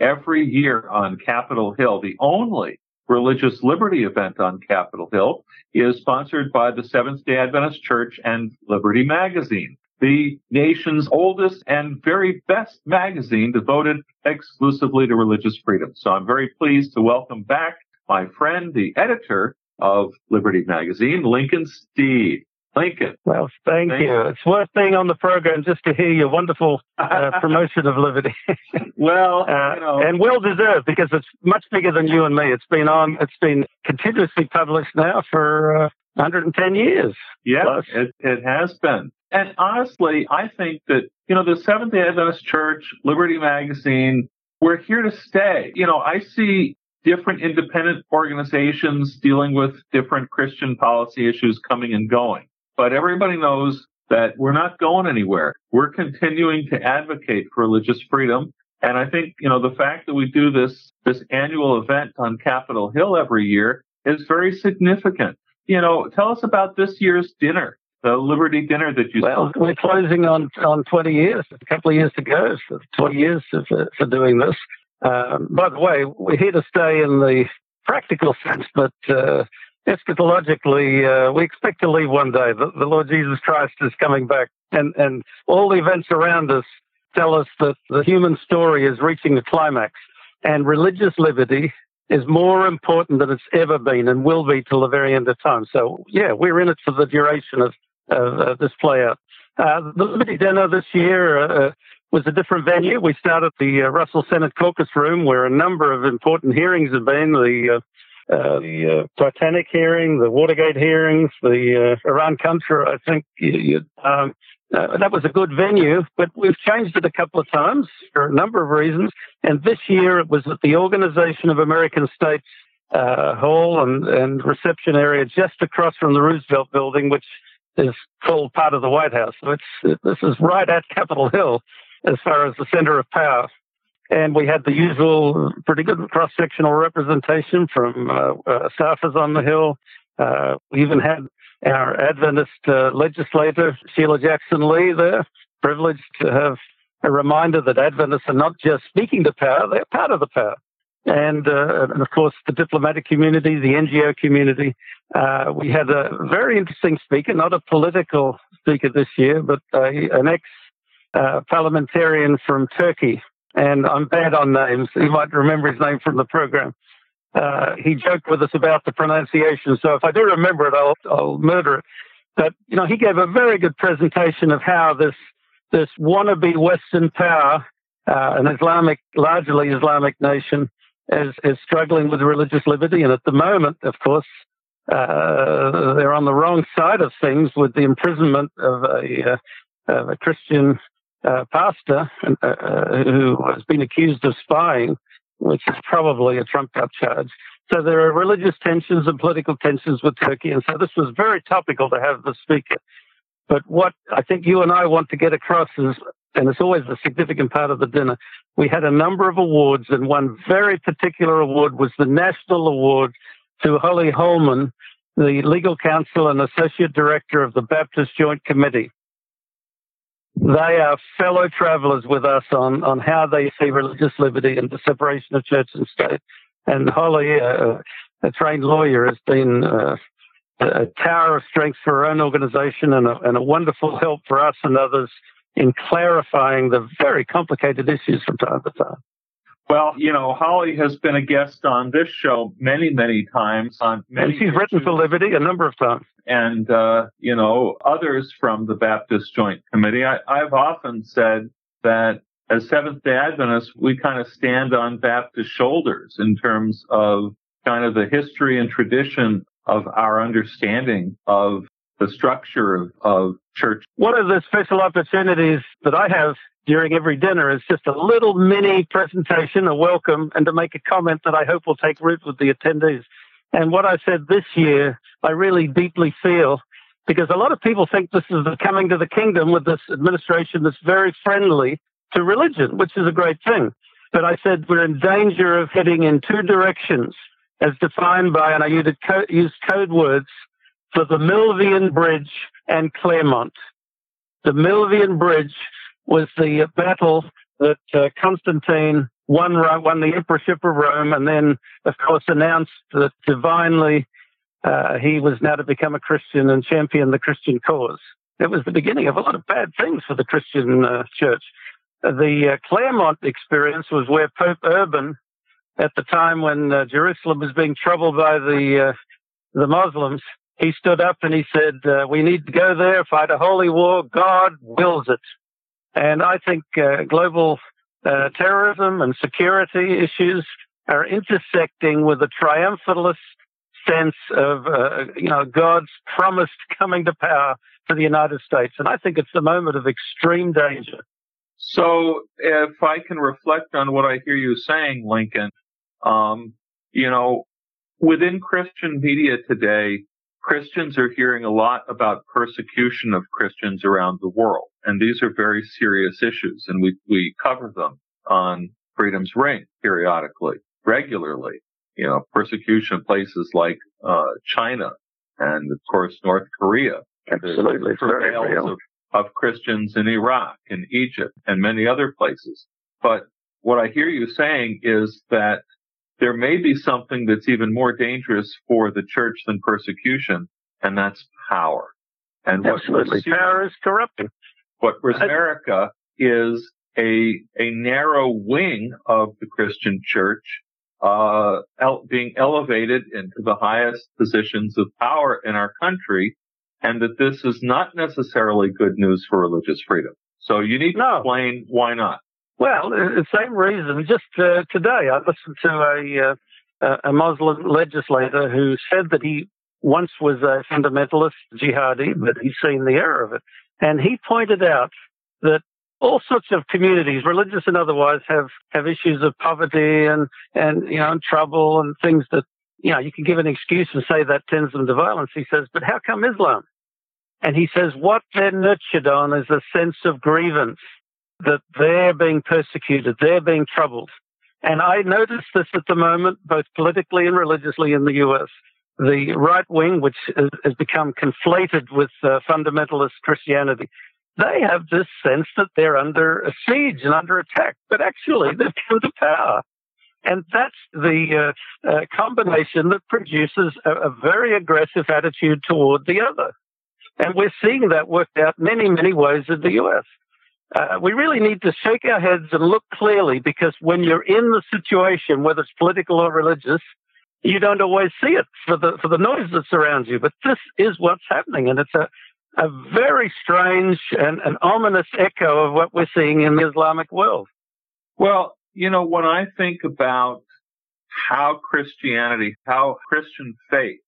every year on Capitol Hill, the only religious liberty event on Capitol Hill, is sponsored by the Seventh day Adventist Church and Liberty Magazine, the nation's oldest and very best magazine devoted exclusively to religious freedom. So I'm very pleased to welcome back my friend, the editor of Liberty Magazine, Lincoln Steed. Lincoln. Well, thank, thank you. It's worth being on the program just to hear your wonderful uh, promotion of Liberty. well, uh, you know. and well deserved because it's much bigger than you and me. It's been on. It's been continuously published now for uh, 110 years. Yes, it, it has been. And honestly, I think that you know the Seventh Day Adventist Church, Liberty Magazine, we're here to stay. You know, I see different independent organizations dealing with different Christian policy issues coming and going but everybody knows that we're not going anywhere. We're continuing to advocate for religious freedom. And I think, you know, the fact that we do this, this annual event on Capitol Hill every year is very significant. You know, tell us about this year's dinner, the Liberty dinner that you Well, we're closing on, on 20 years, a couple of years to go, so 20 years for, for doing this. Um, by the way, we're here to stay in the practical sense, but uh, eschatologically, uh, we expect to leave one day. The, the, Lord Jesus Christ is coming back, and, and all the events around us tell us that the human story is reaching a climax, and religious liberty is more important than it's ever been and will be till the very end of time. So, yeah, we're in it for the duration of, of this play out. Uh, the Liberty Dinner this year uh, was a different venue. We started the uh, Russell Senate Caucus Room, where a number of important hearings have been. The uh, the uh, Titanic hearing, the Watergate hearings, the uh, Iran Contra. I think you, you, um, uh, that was a good venue, but we've changed it a couple of times for a number of reasons. And this year it was at the Organization of American States uh, Hall and, and reception area just across from the Roosevelt Building, which is called part of the White House. So it's this is right at Capitol Hill as far as the center of power and we had the usual pretty good cross sectional representation from uh, uh, staffers on the Hill. Uh, we even had our Adventist uh, legislator, Sheila Jackson Lee, there, privileged to have a reminder that Adventists are not just speaking to power, they're part of the power. And, uh, and of course, the diplomatic community, the NGO community. Uh, we had a very interesting speaker, not a political speaker this year, but an ex parliamentarian from Turkey and I'm bad on names. You might remember his name from the program. Uh, he joked with us about the pronunciation, so if I do remember it, I'll, I'll murder it. But you know, he gave a very good presentation of how this this wannabe Western power, uh, an Islamic, largely Islamic nation, is is struggling with religious liberty, and at the moment, of course, uh, they're on the wrong side of things with the imprisonment of a, uh, of a Christian uh, pastor uh, uh, who has been accused of spying, which is probably a trumped up charge. So there are religious tensions and political tensions with Turkey. And so this was very topical to have the speaker. But what I think you and I want to get across is, and it's always a significant part of the dinner, we had a number of awards, and one very particular award was the National Award to Holly Hollman, the legal counsel and associate director of the Baptist Joint Committee. They are fellow travelers with us on, on how they see religious liberty and the separation of church and state. And Holly, uh, a trained lawyer, has been uh, a tower of strength for her own organization and a, and a wonderful help for us and others in clarifying the very complicated issues from time to time. Well, you know, Holly has been a guest on this show many, many times. On many and she's issues. written for Liberty a number of times. And, uh, you know, others from the Baptist Joint Committee. I, I've often said that as Seventh day Adventists, we kind of stand on Baptist shoulders in terms of kind of the history and tradition of our understanding of the structure of, of church. One of the special opportunities that I have during every dinner is just a little mini presentation, a welcome, and to make a comment that I hope will take root with the attendees. And what I said this year, I really deeply feel because a lot of people think this is the coming to the kingdom with this administration that's very friendly to religion, which is a great thing. But I said we're in danger of heading in two directions as defined by, and I used code words for the Milvian Bridge and Clermont. The Milvian Bridge was the battle that uh, Constantine won, won the emperorship of Rome, and then, of course, announced that divinely uh, he was now to become a Christian and champion the Christian cause. It was the beginning of a lot of bad things for the Christian uh, church. The uh, Clermont experience was where Pope Urban, at the time when uh, Jerusalem was being troubled by the uh, the Muslims, he stood up and he said, uh, "We need to go there, fight a holy war. God wills it." And I think uh, global uh, terrorism and security issues are intersecting with a triumphalist sense of, uh, you know, God's promised coming to power for the United States. And I think it's a moment of extreme danger. So if I can reflect on what I hear you saying, Lincoln, um, you know, within Christian media today, Christians are hearing a lot about persecution of Christians around the world. And these are very serious issues. And we, we cover them on Freedom's Ring periodically, regularly. You know, persecution of places like, uh, China and of course North Korea. Absolutely. The travails of, of Christians in Iraq and Egypt and many other places. But what I hear you saying is that there may be something that's even more dangerous for the church than persecution, and that's power. And Absolutely. power is corrupting. What America is a, a narrow wing of the Christian church, uh, el- being elevated into the highest positions of power in our country, and that this is not necessarily good news for religious freedom. So you need to no. explain why not. Well, the same reason. Just uh, today, I listened to a uh, a Muslim legislator who said that he once was a fundamentalist jihadi, but he's seen the error of it, and he pointed out that all sorts of communities, religious and otherwise, have have issues of poverty and and you know and trouble and things that you know you can give an excuse and say that tends them to violence. He says, but how come Islam? And he says what they're nurtured on is a sense of grievance that they're being persecuted, they're being troubled. And I notice this at the moment, both politically and religiously in the US. The right wing, which has become conflated with uh, fundamentalist Christianity, they have this sense that they're under a siege and under attack, but actually they've come to power. And that's the uh, uh, combination that produces a, a very aggressive attitude toward the other. And we're seeing that worked out many, many ways in the US. Uh, we really need to shake our heads and look clearly because when you're in the situation, whether it's political or religious, you don't always see it for the for the noise that surrounds you. But this is what's happening, and it's a a very strange and an ominous echo of what we're seeing in the Islamic world. Well, you know, when I think about how Christianity, how Christian faith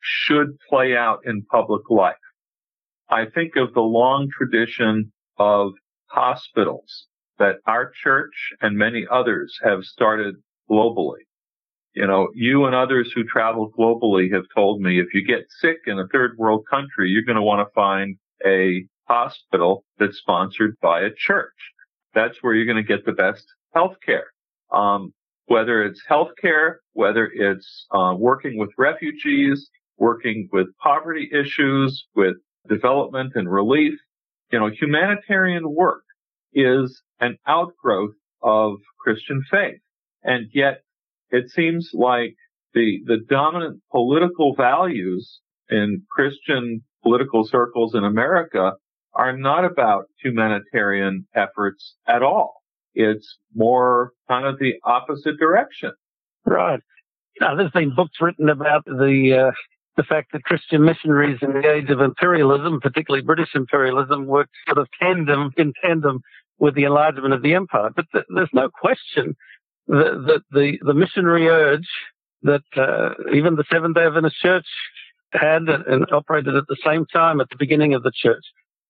should play out in public life, I think of the long tradition of hospitals that our church and many others have started globally. You know, you and others who travel globally have told me if you get sick in a third world country, you're going to want to find a hospital that's sponsored by a church. That's where you're going to get the best health care. Um, whether it's healthcare, whether it's uh, working with refugees, working with poverty issues, with development and relief, you know, humanitarian work is an outgrowth of Christian faith. And yet it seems like the, the dominant political values in Christian political circles in America are not about humanitarian efforts at all. It's more kind of the opposite direction. Right. Now, there's been books written about the uh, the fact that Christian missionaries in the age of imperialism, particularly British imperialism, worked sort of tandem in tandem with the enlargement of the empire. But th- there's no question that, that the, the missionary urge that uh, even the Seventh day Adventist Church had and operated at the same time at the beginning of the church,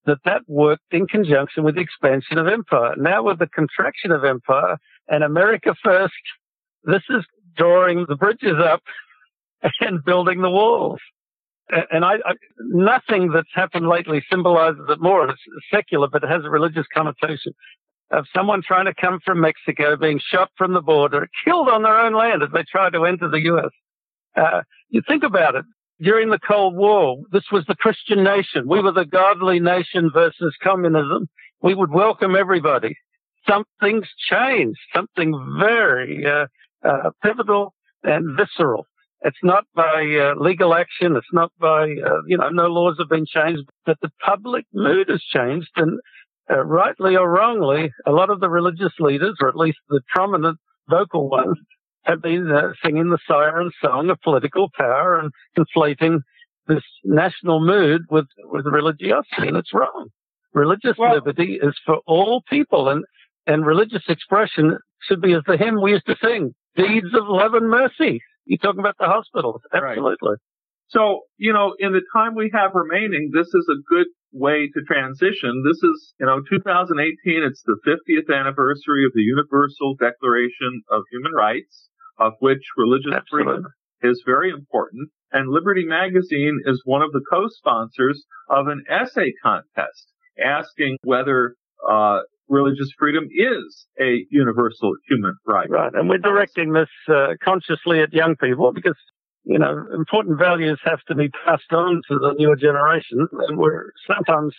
that that worked in conjunction with the expansion of empire. Now with the contraction of empire and America first, this is drawing the bridges up and building the walls. And I, I, nothing that's happened lately symbolizes it more. It's secular, but it has a religious connotation of someone trying to come from Mexico being shot from the border, killed on their own land as they try to enter the U.S. Uh, you think about it. During the Cold War, this was the Christian nation. We were the godly nation versus communism. We would welcome everybody. Something's changed. Something very uh, uh, pivotal and visceral. It's not by uh, legal action. It's not by, uh, you know, no laws have been changed, but the public mood has changed. And uh, rightly or wrongly, a lot of the religious leaders, or at least the prominent vocal ones, have been uh, singing the siren song of political power and conflating this national mood with, with religiosity. And it's wrong. Religious well, liberty is for all people. And, and religious expression should be as the hymn we used to sing, deeds of love and mercy. You talk about the hospitals. Absolutely. Right. So, you know, in the time we have remaining, this is a good way to transition. This is, you know, 2018, it's the 50th anniversary of the Universal Declaration of Human Rights, of which religious Absolutely. freedom is very important. And Liberty Magazine is one of the co-sponsors of an essay contest asking whether uh, religious freedom is a universal human right. Right. And we're directing this uh, consciously at young people because, you know, important values have to be passed on to the newer generation. And we're sometimes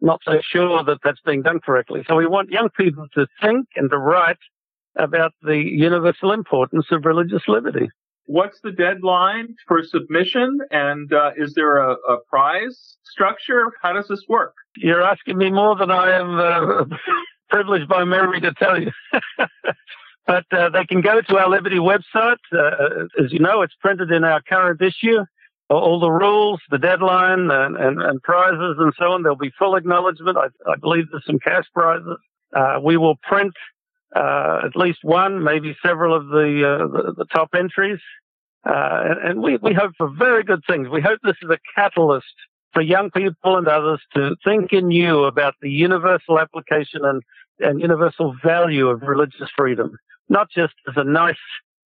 not so sure that that's being done correctly. So we want young people to think and to write about the universal importance of religious liberty. What's the deadline for submission? And uh, is there a, a, prize structure? How does this work? You're asking me more than I am uh, privileged by memory to tell you. but uh, they can go to our Liberty website. Uh, as you know, it's printed in our current issue. All the rules, the deadline, and, and, and prizes, and so on. There'll be full acknowledgement. I, I believe there's some cash prizes. Uh, we will print uh, at least one, maybe several of the uh, the, the, top entries, uh, and, and, we we hope for very good things. We hope this is a catalyst for young people and others to think anew about the universal application and, and universal value of religious freedom, not just as a nice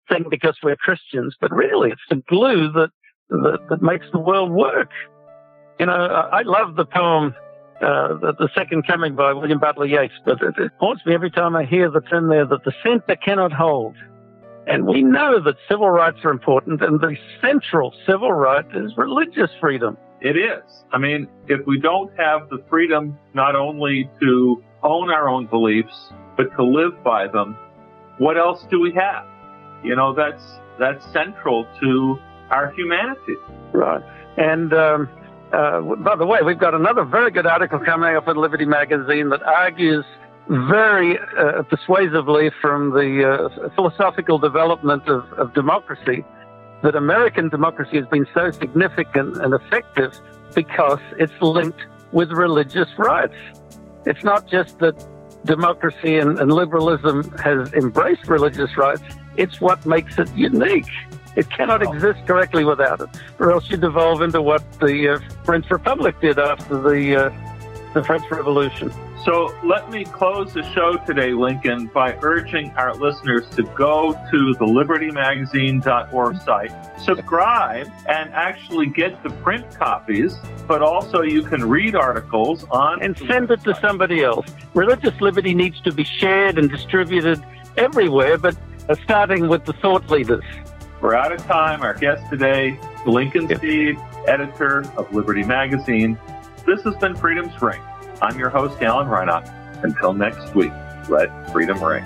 thing because we're Christians, but really it's the glue that, that, that makes the world work. You know, I love the poem, uh, the, the, Second Coming by William Butler Yeats, but it, it haunts me every time I hear that's in there that the center cannot hold. And we know that civil rights are important, and the central civil right is religious freedom. It is. I mean, if we don't have the freedom not only to own our own beliefs, but to live by them, what else do we have? You know, that's that's central to our humanity. Right. And um, uh, by the way, we've got another very good article coming up in Liberty Magazine that argues very uh, persuasively from the uh, philosophical development of, of democracy that American democracy has been so significant and effective because it's linked with religious rights. It's not just that democracy and, and liberalism has embraced religious rights, it's what makes it unique. It cannot exist correctly without it, or else you devolve into what the uh, French Republic did after the uh, the French Revolution. So let me close the show today, Lincoln, by urging our listeners to go to the libertymagazine.org site, subscribe, and actually get the print copies, but also you can read articles on. And send it to somebody else. Religious liberty needs to be shared and distributed everywhere, but starting with the thought leaders. We're out of time. Our guest today, Lincoln yep. Steed, editor of Liberty Magazine. This has been Freedom's Ring. I'm your host, Alan Reinach. Until next week, let freedom ring.